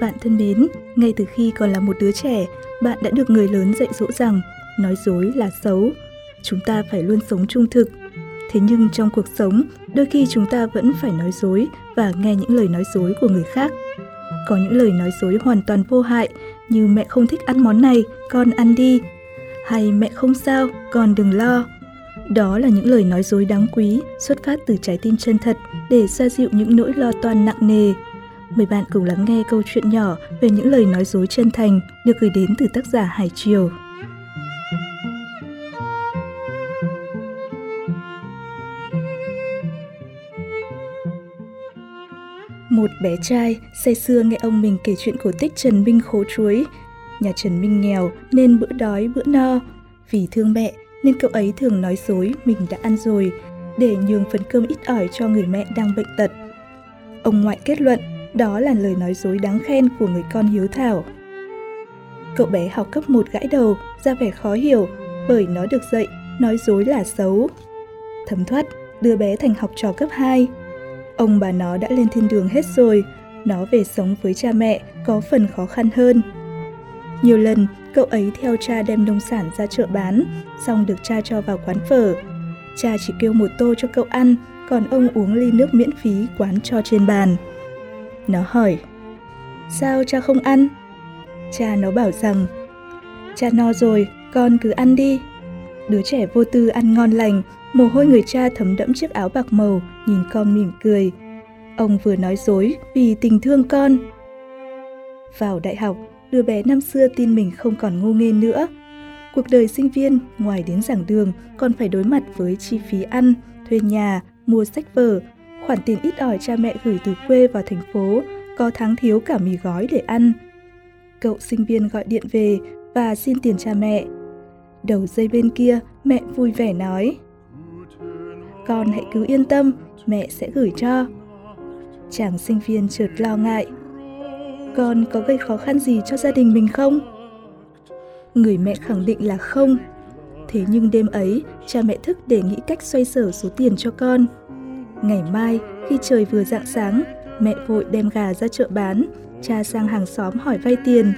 Bạn thân mến, ngay từ khi còn là một đứa trẻ, bạn đã được người lớn dạy dỗ rằng nói dối là xấu. Chúng ta phải luôn sống trung thực. Thế nhưng trong cuộc sống, đôi khi chúng ta vẫn phải nói dối và nghe những lời nói dối của người khác. Có những lời nói dối hoàn toàn vô hại như mẹ không thích ăn món này, con ăn đi. Hay mẹ không sao, con đừng lo. Đó là những lời nói dối đáng quý, xuất phát từ trái tim chân thật để xoa dịu những nỗi lo toan nặng nề. Mời bạn cùng lắng nghe câu chuyện nhỏ về những lời nói dối chân thành được gửi đến từ tác giả Hải Triều. Một bé trai, say sưa nghe ông mình kể chuyện cổ tích Trần Minh khố chuối. Nhà Trần Minh nghèo nên bữa đói bữa no. Vì thương mẹ nên cậu ấy thường nói dối mình đã ăn rồi, để nhường phần cơm ít ỏi cho người mẹ đang bệnh tật. Ông ngoại kết luận đó là lời nói dối đáng khen của người con hiếu thảo. Cậu bé học cấp 1 gãi đầu, ra vẻ khó hiểu bởi nó được dạy nói dối là xấu. Thấm thoát, đưa bé thành học trò cấp 2. Ông bà nó đã lên thiên đường hết rồi, nó về sống với cha mẹ có phần khó khăn hơn. Nhiều lần, cậu ấy theo cha đem nông sản ra chợ bán, xong được cha cho vào quán phở. Cha chỉ kêu một tô cho cậu ăn, còn ông uống ly nước miễn phí quán cho trên bàn. Nó hỏi, sao cha không ăn? Cha nó bảo rằng, cha no rồi, con cứ ăn đi. Đứa trẻ vô tư ăn ngon lành, mồ hôi người cha thấm đẫm chiếc áo bạc màu, nhìn con mỉm cười. Ông vừa nói dối vì tình thương con. Vào đại học, đứa bé năm xưa tin mình không còn ngu nghê nữa. Cuộc đời sinh viên, ngoài đến giảng đường, còn phải đối mặt với chi phí ăn, thuê nhà, mua sách vở, khoản tiền ít ỏi cha mẹ gửi từ quê vào thành phố, có tháng thiếu cả mì gói để ăn. Cậu sinh viên gọi điện về và xin tiền cha mẹ. Đầu dây bên kia, mẹ vui vẻ nói. Con hãy cứ yên tâm, mẹ sẽ gửi cho. Chàng sinh viên chợt lo ngại. Con có gây khó khăn gì cho gia đình mình không? Người mẹ khẳng định là không. Thế nhưng đêm ấy, cha mẹ thức để nghĩ cách xoay sở số tiền cho con. Ngày mai, khi trời vừa rạng sáng, mẹ vội đem gà ra chợ bán, cha sang hàng xóm hỏi vay tiền.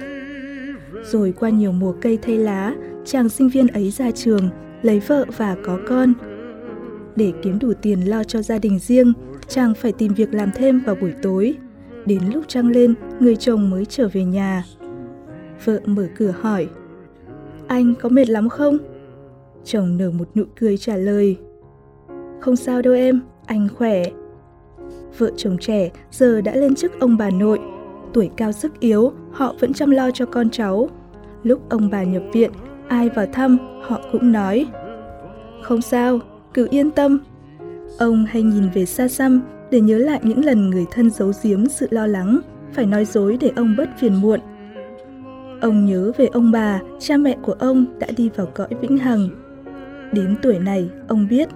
Rồi qua nhiều mùa cây thay lá, chàng sinh viên ấy ra trường, lấy vợ và có con. Để kiếm đủ tiền lo cho gia đình riêng, chàng phải tìm việc làm thêm vào buổi tối. Đến lúc trăng lên, người chồng mới trở về nhà. Vợ mở cửa hỏi, Anh có mệt lắm không? Chồng nở một nụ cười trả lời, Không sao đâu em, anh khỏe. Vợ chồng trẻ giờ đã lên chức ông bà nội, tuổi cao sức yếu, họ vẫn chăm lo cho con cháu. Lúc ông bà nhập viện, ai vào thăm, họ cũng nói Không sao, cứ yên tâm. Ông hay nhìn về xa xăm để nhớ lại những lần người thân giấu giếm sự lo lắng, phải nói dối để ông bớt phiền muộn. Ông nhớ về ông bà, cha mẹ của ông đã đi vào cõi vĩnh hằng. Đến tuổi này, ông biết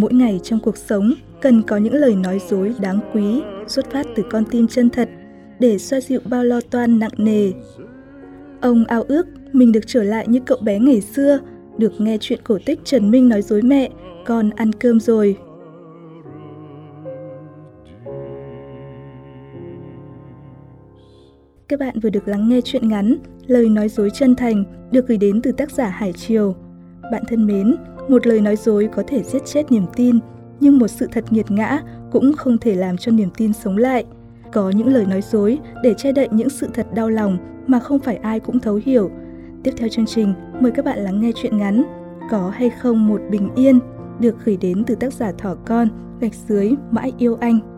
mỗi ngày trong cuộc sống cần có những lời nói dối đáng quý xuất phát từ con tim chân thật để xoa dịu bao lo toan nặng nề. Ông ao ước mình được trở lại như cậu bé ngày xưa, được nghe chuyện cổ tích Trần Minh nói dối mẹ, con ăn cơm rồi. Các bạn vừa được lắng nghe chuyện ngắn Lời nói dối chân thành được gửi đến từ tác giả Hải Triều. Bạn thân mến, một lời nói dối có thể giết chết niềm tin, nhưng một sự thật nghiệt ngã cũng không thể làm cho niềm tin sống lại. Có những lời nói dối để che đậy những sự thật đau lòng mà không phải ai cũng thấu hiểu. Tiếp theo chương trình, mời các bạn lắng nghe chuyện ngắn Có hay không một bình yên được gửi đến từ tác giả Thỏ Con, gạch dưới Mãi Yêu Anh.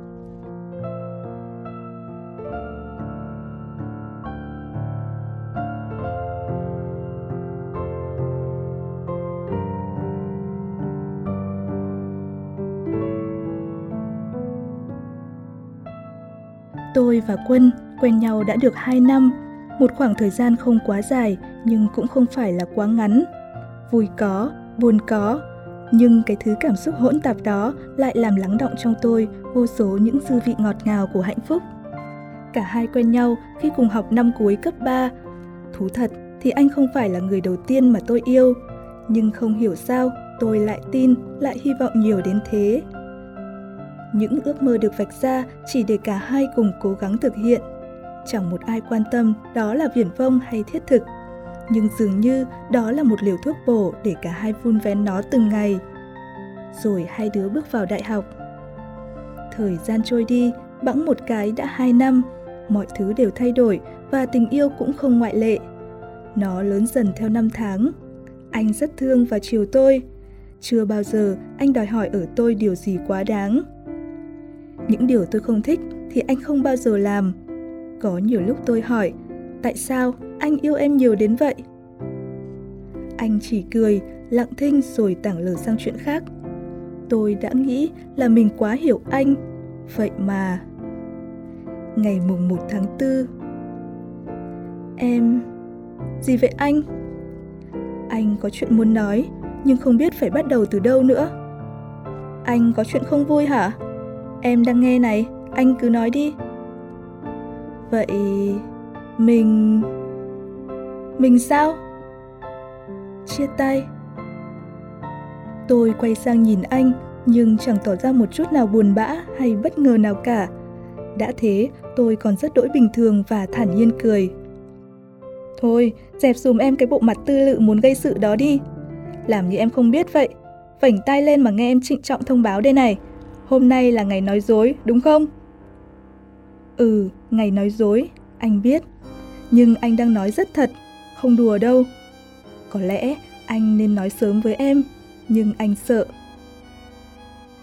Tôi và Quân quen nhau đã được 2 năm, một khoảng thời gian không quá dài nhưng cũng không phải là quá ngắn. Vui có, buồn có, nhưng cái thứ cảm xúc hỗn tạp đó lại làm lắng động trong tôi vô số những dư vị ngọt ngào của hạnh phúc. Cả hai quen nhau khi cùng học năm cuối cấp 3. Thú thật thì anh không phải là người đầu tiên mà tôi yêu, nhưng không hiểu sao tôi lại tin, lại hy vọng nhiều đến thế. Những ước mơ được vạch ra chỉ để cả hai cùng cố gắng thực hiện. chẳng một ai quan tâm đó là viển vông hay thiết thực. Nhưng dường như đó là một liều thuốc bổ để cả hai vun vén nó từng ngày. Rồi hai đứa bước vào đại học. Thời gian trôi đi, bẵng một cái đã hai năm, mọi thứ đều thay đổi và tình yêu cũng không ngoại lệ. Nó lớn dần theo năm tháng. Anh rất thương và chiều tôi. Chưa bao giờ anh đòi hỏi ở tôi điều gì quá đáng. Những điều tôi không thích thì anh không bao giờ làm. Có nhiều lúc tôi hỏi, tại sao anh yêu em nhiều đến vậy? Anh chỉ cười, lặng thinh rồi tảng lờ sang chuyện khác. Tôi đã nghĩ là mình quá hiểu anh, vậy mà... Ngày mùng 1 tháng 4 Em... Gì vậy anh? Anh có chuyện muốn nói, nhưng không biết phải bắt đầu từ đâu nữa. Anh có chuyện không vui hả? Em đang nghe này, anh cứ nói đi. Vậy mình mình sao? Chia tay. Tôi quay sang nhìn anh nhưng chẳng tỏ ra một chút nào buồn bã hay bất ngờ nào cả. Đã thế, tôi còn rất đỗi bình thường và thản nhiên cười. Thôi, dẹp dùm em cái bộ mặt tư lự muốn gây sự đó đi. Làm như em không biết vậy. Vảnh tay lên mà nghe em trịnh trọng thông báo đây này. Hôm nay là ngày nói dối, đúng không? Ừ, ngày nói dối, anh biết. Nhưng anh đang nói rất thật, không đùa đâu. Có lẽ anh nên nói sớm với em, nhưng anh sợ.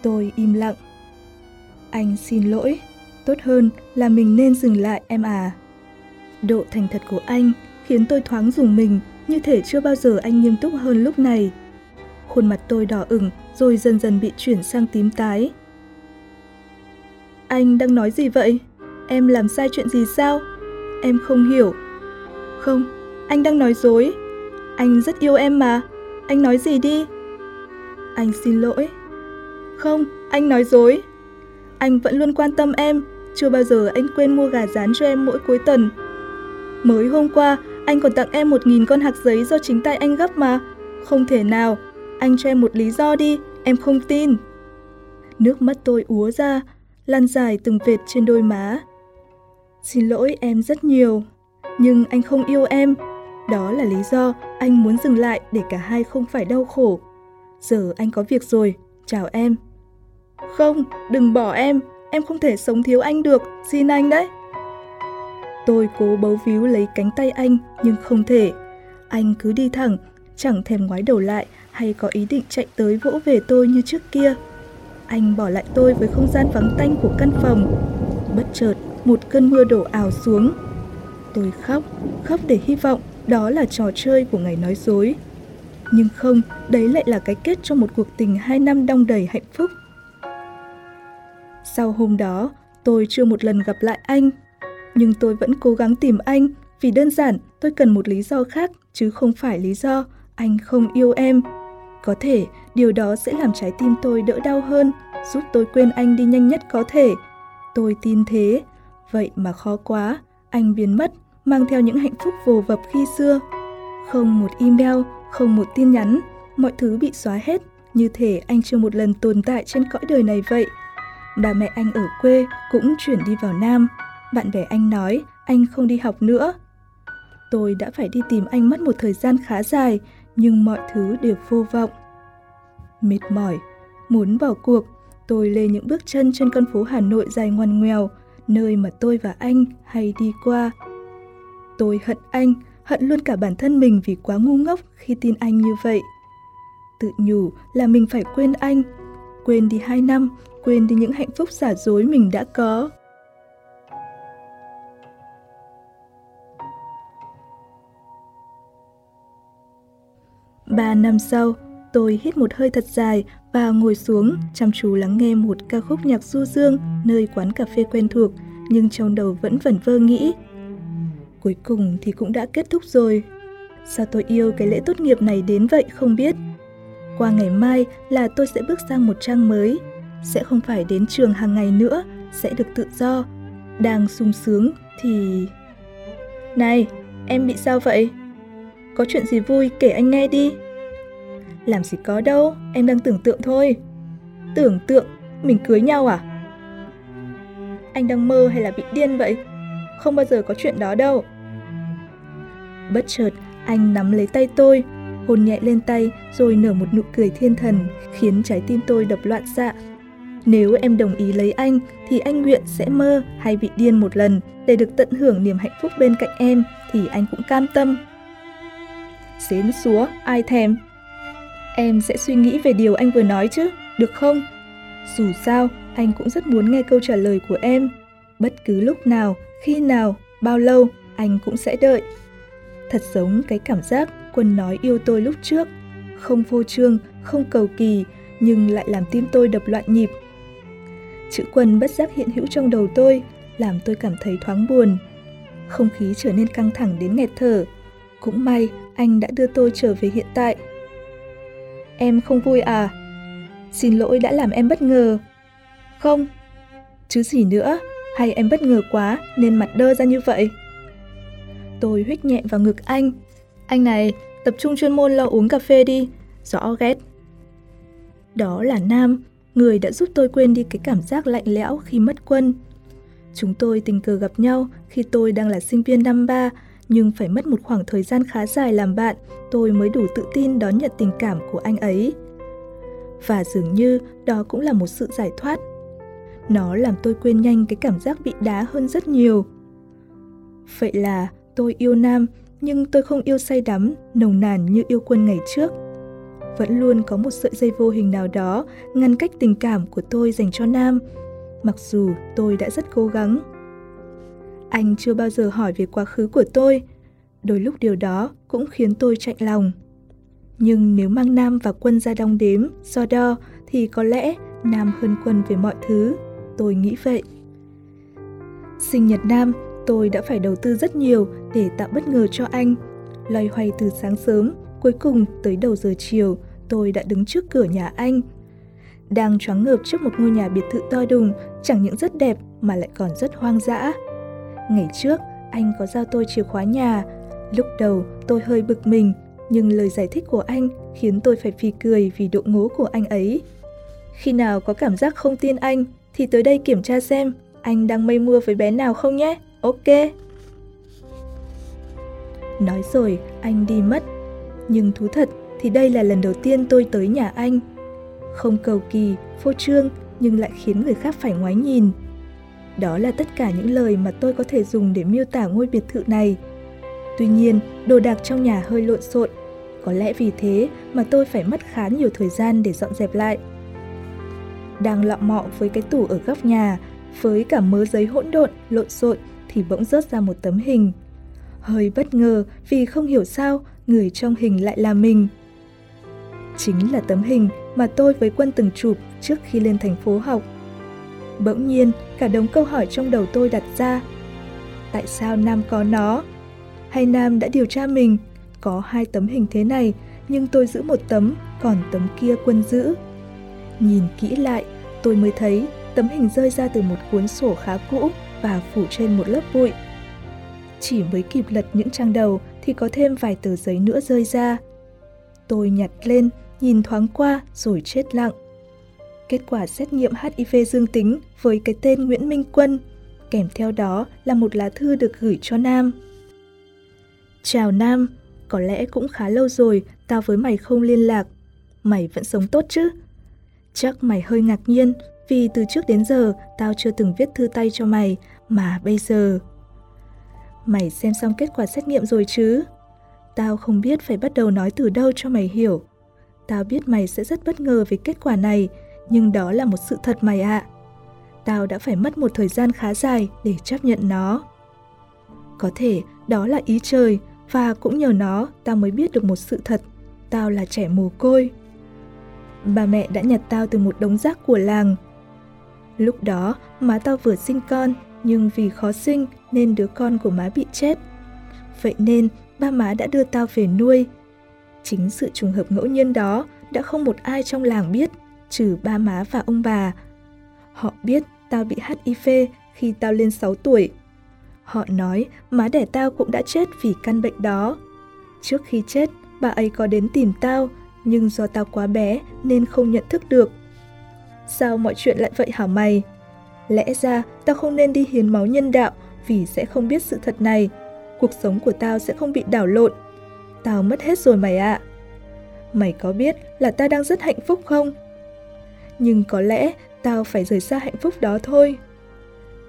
Tôi im lặng. Anh xin lỗi, tốt hơn là mình nên dừng lại em à. Độ thành thật của anh khiến tôi thoáng dùng mình như thể chưa bao giờ anh nghiêm túc hơn lúc này. Khuôn mặt tôi đỏ ửng rồi dần dần bị chuyển sang tím tái. Anh đang nói gì vậy? Em làm sai chuyện gì sao? Em không hiểu. Không, anh đang nói dối. Anh rất yêu em mà. Anh nói gì đi? Anh xin lỗi. Không, anh nói dối. Anh vẫn luôn quan tâm em, chưa bao giờ anh quên mua gà rán cho em mỗi cuối tuần. Mới hôm qua, anh còn tặng em một nghìn con hạt giấy do chính tay anh gấp mà. Không thể nào, anh cho em một lý do đi, em không tin. Nước mắt tôi úa ra, lan dài từng vệt trên đôi má. Xin lỗi em rất nhiều, nhưng anh không yêu em. Đó là lý do anh muốn dừng lại để cả hai không phải đau khổ. Giờ anh có việc rồi, chào em. Không, đừng bỏ em, em không thể sống thiếu anh được, xin anh đấy. Tôi cố bấu víu lấy cánh tay anh nhưng không thể. Anh cứ đi thẳng, chẳng thèm ngoái đầu lại hay có ý định chạy tới vỗ về tôi như trước kia. Anh bỏ lại tôi với không gian vắng tanh của căn phòng. Bất chợt, một cơn mưa đổ ảo xuống. Tôi khóc, khóc để hy vọng đó là trò chơi của ngày nói dối. Nhưng không, đấy lại là cái kết cho một cuộc tình hai năm đong đầy hạnh phúc. Sau hôm đó, tôi chưa một lần gặp lại anh. Nhưng tôi vẫn cố gắng tìm anh vì đơn giản tôi cần một lý do khác chứ không phải lý do anh không yêu em. Có thể điều đó sẽ làm trái tim tôi đỡ đau hơn, giúp tôi quên anh đi nhanh nhất có thể. Tôi tin thế, vậy mà khó quá, anh biến mất, mang theo những hạnh phúc vồ vập khi xưa. Không một email, không một tin nhắn, mọi thứ bị xóa hết, như thể anh chưa một lần tồn tại trên cõi đời này vậy. Bà mẹ anh ở quê cũng chuyển đi vào Nam. Bạn bè anh nói anh không đi học nữa. Tôi đã phải đi tìm anh mất một thời gian khá dài, nhưng mọi thứ đều vô vọng. Mệt mỏi, muốn bỏ cuộc, tôi lê những bước chân trên con phố Hà Nội dài ngoằn ngoèo, nơi mà tôi và anh hay đi qua. Tôi hận anh, hận luôn cả bản thân mình vì quá ngu ngốc khi tin anh như vậy. Tự nhủ là mình phải quên anh, quên đi hai năm, quên đi những hạnh phúc giả dối mình đã có. Ba năm sau, tôi hít một hơi thật dài và ngồi xuống chăm chú lắng nghe một ca khúc nhạc du dương nơi quán cà phê quen thuộc, nhưng trong đầu vẫn vẩn vơ nghĩ. Cuối cùng thì cũng đã kết thúc rồi. Sao tôi yêu cái lễ tốt nghiệp này đến vậy không biết. Qua ngày mai là tôi sẽ bước sang một trang mới, sẽ không phải đến trường hàng ngày nữa, sẽ được tự do. Đang sung sướng thì... Này, em bị sao vậy? Có chuyện gì vui kể anh nghe đi. Làm gì có đâu, em đang tưởng tượng thôi. Tưởng tượng, mình cưới nhau à? Anh đang mơ hay là bị điên vậy? không bao giờ có chuyện đó đâu. Bất chợt, anh nắm lấy tay tôi, hôn nhẹ lên tay rồi nở một nụ cười thiên thần khiến trái tim tôi đập loạn xạ. Nếu em đồng ý lấy anh thì anh nguyện sẽ mơ hay bị điên một lần để được tận hưởng niềm hạnh phúc bên cạnh em thì anh cũng cam tâm. Xến xúa, ai thèm. Em sẽ suy nghĩ về điều anh vừa nói chứ, được không? Dù sao, anh cũng rất muốn nghe câu trả lời của em. Bất cứ lúc nào, khi nào, bao lâu, anh cũng sẽ đợi. Thật giống cái cảm giác Quân nói yêu tôi lúc trước. Không phô trương, không cầu kỳ, nhưng lại làm tim tôi đập loạn nhịp. Chữ Quân bất giác hiện hữu trong đầu tôi, làm tôi cảm thấy thoáng buồn. Không khí trở nên căng thẳng đến nghẹt thở. Cũng may anh đã đưa tôi trở về hiện tại. Em không vui à? Xin lỗi đã làm em bất ngờ. Không. Chứ gì nữa, hay em bất ngờ quá nên mặt đơ ra như vậy? Tôi huyết nhẹ vào ngực anh. Anh này, tập trung chuyên môn lo uống cà phê đi, rõ ghét. Đó là Nam, người đã giúp tôi quên đi cái cảm giác lạnh lẽo khi mất quân. Chúng tôi tình cờ gặp nhau khi tôi đang là sinh viên năm ba, nhưng phải mất một khoảng thời gian khá dài làm bạn, tôi mới đủ tự tin đón nhận tình cảm của anh ấy. Và dường như đó cũng là một sự giải thoát. Nó làm tôi quên nhanh cái cảm giác bị đá hơn rất nhiều. Vậy là tôi yêu Nam, nhưng tôi không yêu say đắm, nồng nàn như yêu quân ngày trước. Vẫn luôn có một sợi dây vô hình nào đó ngăn cách tình cảm của tôi dành cho Nam, mặc dù tôi đã rất cố gắng. Anh chưa bao giờ hỏi về quá khứ của tôi, đôi lúc điều đó cũng khiến tôi chạnh lòng. Nhưng nếu mang Nam và Quân ra đong đếm, so đo, thì có lẽ Nam hơn Quân về mọi thứ, tôi nghĩ vậy. Sinh nhật Nam Tôi đã phải đầu tư rất nhiều để tạo bất ngờ cho anh. Loay hoay từ sáng sớm, cuối cùng tới đầu giờ chiều, tôi đã đứng trước cửa nhà anh. Đang choáng ngợp trước một ngôi nhà biệt thự to đùng, chẳng những rất đẹp mà lại còn rất hoang dã. Ngày trước, anh có giao tôi chìa khóa nhà. Lúc đầu, tôi hơi bực mình, nhưng lời giải thích của anh khiến tôi phải phì cười vì độ ngố của anh ấy. Khi nào có cảm giác không tin anh, thì tới đây kiểm tra xem anh đang mây mưa với bé nào không nhé. Ok. Nói rồi, anh đi mất. Nhưng thú thật thì đây là lần đầu tiên tôi tới nhà anh. Không cầu kỳ, phô trương nhưng lại khiến người khác phải ngoái nhìn. Đó là tất cả những lời mà tôi có thể dùng để miêu tả ngôi biệt thự này. Tuy nhiên, đồ đạc trong nhà hơi lộn xộn. Có lẽ vì thế mà tôi phải mất khá nhiều thời gian để dọn dẹp lại. Đang lọ mọ với cái tủ ở góc nhà, với cả mớ giấy hỗn độn, lộn xộn thì bỗng rớt ra một tấm hình. Hơi bất ngờ vì không hiểu sao người trong hình lại là mình. Chính là tấm hình mà tôi với Quân từng chụp trước khi lên thành phố học. Bỗng nhiên, cả đống câu hỏi trong đầu tôi đặt ra. Tại sao Nam có nó? Hay Nam đã điều tra mình? Có hai tấm hình thế này, nhưng tôi giữ một tấm, còn tấm kia Quân giữ. Nhìn kỹ lại, tôi mới thấy tấm hình rơi ra từ một cuốn sổ khá cũ và phủ trên một lớp bụi. Chỉ mới kịp lật những trang đầu thì có thêm vài tờ giấy nữa rơi ra. Tôi nhặt lên, nhìn thoáng qua rồi chết lặng. Kết quả xét nghiệm HIV dương tính với cái tên Nguyễn Minh Quân, kèm theo đó là một lá thư được gửi cho Nam. Chào Nam, có lẽ cũng khá lâu rồi tao với mày không liên lạc. Mày vẫn sống tốt chứ? Chắc mày hơi ngạc nhiên vì từ trước đến giờ tao chưa từng viết thư tay cho mày, mà bây giờ... Mày xem xong kết quả xét nghiệm rồi chứ? Tao không biết phải bắt đầu nói từ đâu cho mày hiểu. Tao biết mày sẽ rất bất ngờ về kết quả này, nhưng đó là một sự thật mày ạ. À. Tao đã phải mất một thời gian khá dài để chấp nhận nó. Có thể đó là ý trời, và cũng nhờ nó tao mới biết được một sự thật. Tao là trẻ mồ côi. Bà mẹ đã nhặt tao từ một đống rác của làng Lúc đó, má tao vừa sinh con, nhưng vì khó sinh nên đứa con của má bị chết. Vậy nên, ba má đã đưa tao về nuôi. Chính sự trùng hợp ngẫu nhiên đó đã không một ai trong làng biết, trừ ba má và ông bà. Họ biết tao bị HIV khi tao lên 6 tuổi. Họ nói má đẻ tao cũng đã chết vì căn bệnh đó. Trước khi chết, bà ấy có đến tìm tao, nhưng do tao quá bé nên không nhận thức được Sao mọi chuyện lại vậy hả mày? Lẽ ra tao không nên đi hiến máu nhân đạo vì sẽ không biết sự thật này. Cuộc sống của tao sẽ không bị đảo lộn. Tao mất hết rồi mày ạ. À. Mày có biết là tao đang rất hạnh phúc không? Nhưng có lẽ tao phải rời xa hạnh phúc đó thôi.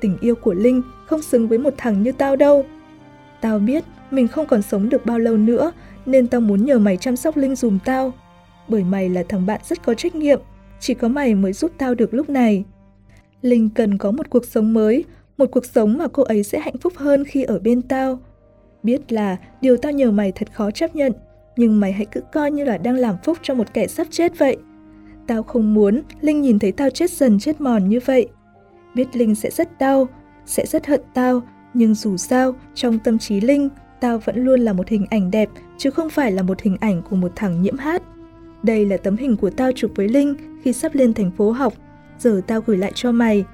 Tình yêu của Linh không xứng với một thằng như tao đâu. Tao biết mình không còn sống được bao lâu nữa nên tao muốn nhờ mày chăm sóc Linh dùm tao. Bởi mày là thằng bạn rất có trách nhiệm, chỉ có mày mới giúp tao được lúc này. Linh cần có một cuộc sống mới, một cuộc sống mà cô ấy sẽ hạnh phúc hơn khi ở bên tao. Biết là điều tao nhờ mày thật khó chấp nhận, nhưng mày hãy cứ coi như là đang làm phúc cho một kẻ sắp chết vậy. Tao không muốn Linh nhìn thấy tao chết dần chết mòn như vậy. Biết Linh sẽ rất đau, sẽ rất hận tao, nhưng dù sao, trong tâm trí Linh, tao vẫn luôn là một hình ảnh đẹp, chứ không phải là một hình ảnh của một thằng nhiễm hát. Đây là tấm hình của tao chụp với Linh khi sắp lên thành phố học, giờ tao gửi lại cho mày.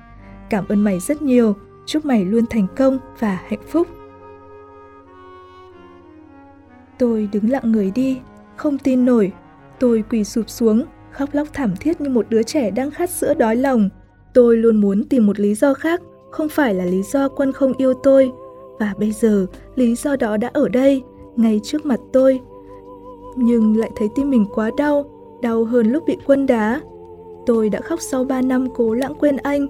Cảm ơn mày rất nhiều, chúc mày luôn thành công và hạnh phúc. Tôi đứng lặng người đi, không tin nổi. Tôi quỳ sụp xuống, khóc lóc thảm thiết như một đứa trẻ đang khát sữa đói lòng. Tôi luôn muốn tìm một lý do khác, không phải là lý do quân không yêu tôi. Và bây giờ, lý do đó đã ở đây, ngay trước mặt tôi. Nhưng lại thấy tim mình quá đau, đau hơn lúc bị quân đá. Tôi đã khóc sau 3 năm cố lãng quên anh.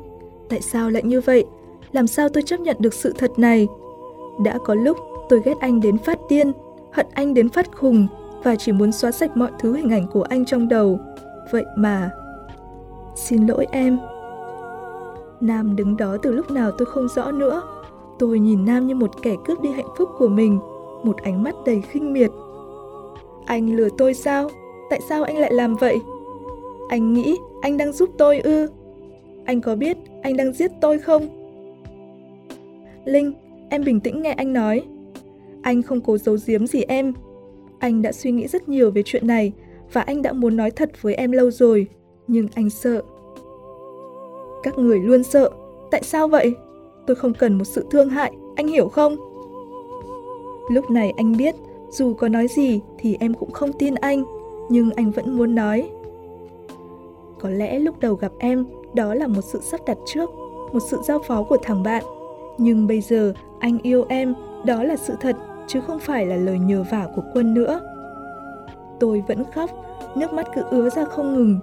Tại sao lại như vậy? Làm sao tôi chấp nhận được sự thật này? Đã có lúc tôi ghét anh đến phát điên, hận anh đến phát khùng và chỉ muốn xóa sạch mọi thứ hình ảnh của anh trong đầu. Vậy mà... Xin lỗi em. Nam đứng đó từ lúc nào tôi không rõ nữa. Tôi nhìn Nam như một kẻ cướp đi hạnh phúc của mình, một ánh mắt đầy khinh miệt. Anh lừa tôi sao? Tại sao anh lại làm vậy? Anh nghĩ anh đang giúp tôi ư? Anh có biết anh đang giết tôi không? Linh, em bình tĩnh nghe anh nói. Anh không cố giấu giếm gì em. Anh đã suy nghĩ rất nhiều về chuyện này và anh đã muốn nói thật với em lâu rồi, nhưng anh sợ. Các người luôn sợ. Tại sao vậy? Tôi không cần một sự thương hại, anh hiểu không? Lúc này anh biết, dù có nói gì thì em cũng không tin anh, nhưng anh vẫn muốn nói. Có lẽ lúc đầu gặp em, đó là một sự sắp đặt trước, một sự giao phó của thằng bạn. Nhưng bây giờ anh yêu em, đó là sự thật, chứ không phải là lời nhờ vả của quân nữa. Tôi vẫn khóc, nước mắt cứ ứa ra không ngừng.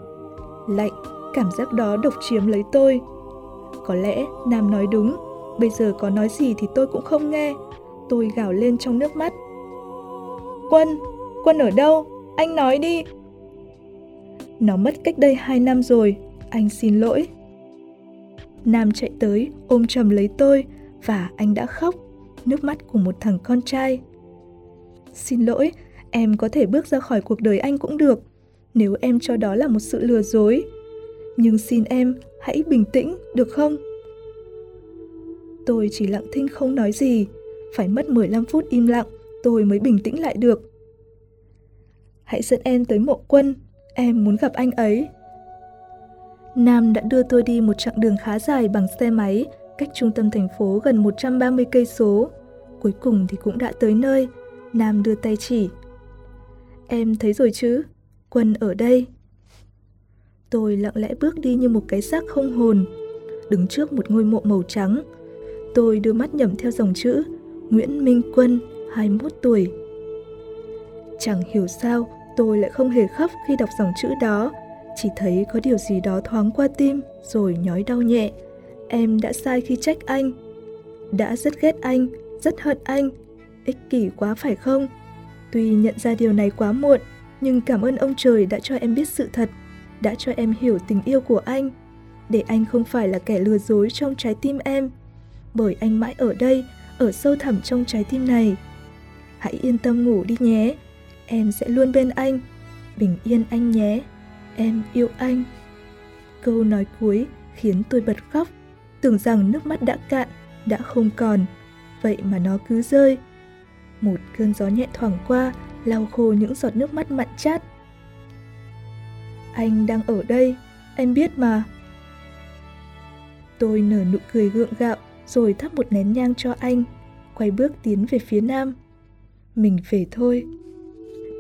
Lạnh, cảm giác đó độc chiếm lấy tôi. Có lẽ Nam nói đúng, bây giờ có nói gì thì tôi cũng không nghe. Tôi gào lên trong nước mắt. Quân, Quân ở đâu? Anh nói đi. Nó mất cách đây hai năm rồi, anh xin lỗi. Nam chạy tới, ôm chầm lấy tôi và anh đã khóc, nước mắt của một thằng con trai. Xin lỗi, em có thể bước ra khỏi cuộc đời anh cũng được, nếu em cho đó là một sự lừa dối. Nhưng xin em, hãy bình tĩnh, được không? Tôi chỉ lặng thinh không nói gì, phải mất 15 phút im lặng, tôi mới bình tĩnh lại được. Hãy dẫn em tới mộ quân, em muốn gặp anh ấy. Nam đã đưa tôi đi một chặng đường khá dài bằng xe máy, cách trung tâm thành phố gần 130 cây số. Cuối cùng thì cũng đã tới nơi. Nam đưa tay chỉ. Em thấy rồi chứ? Quân ở đây. Tôi lặng lẽ bước đi như một cái xác không hồn, đứng trước một ngôi mộ màu trắng. Tôi đưa mắt nhầm theo dòng chữ Nguyễn Minh Quân, 21 tuổi. Chẳng hiểu sao, tôi lại không hề khóc khi đọc dòng chữ đó, chỉ thấy có điều gì đó thoáng qua tim rồi nhói đau nhẹ. Em đã sai khi trách anh. Đã rất ghét anh, rất hận anh. Ích kỷ quá phải không? Tuy nhận ra điều này quá muộn, nhưng cảm ơn ông trời đã cho em biết sự thật, đã cho em hiểu tình yêu của anh, để anh không phải là kẻ lừa dối trong trái tim em, bởi anh mãi ở đây, ở sâu thẳm trong trái tim này. Hãy yên tâm ngủ đi nhé, em sẽ luôn bên anh, bình yên anh nhé, em yêu anh. Câu nói cuối khiến tôi bật khóc, tưởng rằng nước mắt đã cạn, đã không còn, vậy mà nó cứ rơi. Một cơn gió nhẹ thoảng qua, lau khô những giọt nước mắt mặn chát. Anh đang ở đây, em biết mà. Tôi nở nụ cười gượng gạo rồi thắp một nén nhang cho anh, quay bước tiến về phía Nam. Mình về thôi.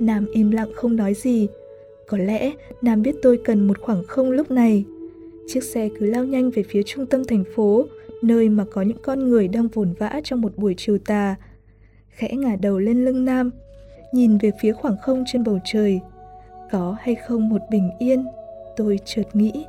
Nam im lặng không nói gì. Có lẽ Nam biết tôi cần một khoảng không lúc này. Chiếc xe cứ lao nhanh về phía trung tâm thành phố, nơi mà có những con người đang vồn vã trong một buổi chiều tà. Khẽ ngả đầu lên lưng Nam, nhìn về phía khoảng không trên bầu trời. Có hay không một bình yên, tôi chợt nghĩ.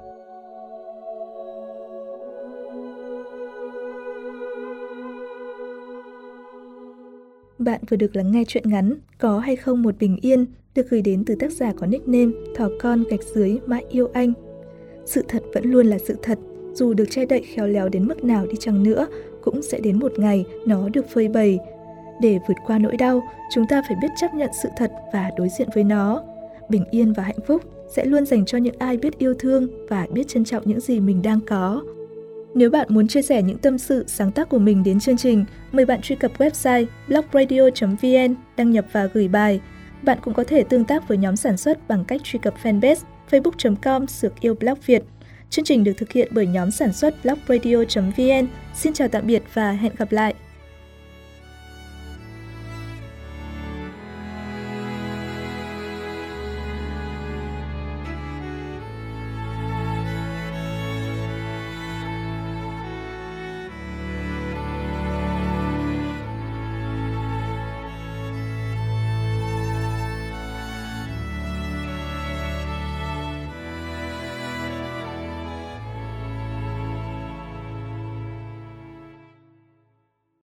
Bạn vừa được lắng nghe chuyện ngắn Có hay không một bình yên được gửi đến từ tác giả có nickname Thỏ con gạch dưới mãi yêu anh. Sự thật vẫn luôn là sự thật, dù được che đậy khéo léo đến mức nào đi chăng nữa, cũng sẽ đến một ngày nó được phơi bày. Để vượt qua nỗi đau, chúng ta phải biết chấp nhận sự thật và đối diện với nó. Bình yên và hạnh phúc sẽ luôn dành cho những ai biết yêu thương và biết trân trọng những gì mình đang có. Nếu bạn muốn chia sẻ những tâm sự, sáng tác của mình đến chương trình, mời bạn truy cập website blogradio.vn, đăng nhập và gửi bài. Bạn cũng có thể tương tác với nhóm sản xuất bằng cách truy cập fanpage facebook.com sược yêu blog Việt. Chương trình được thực hiện bởi nhóm sản xuất blogradio.vn. Xin chào tạm biệt và hẹn gặp lại!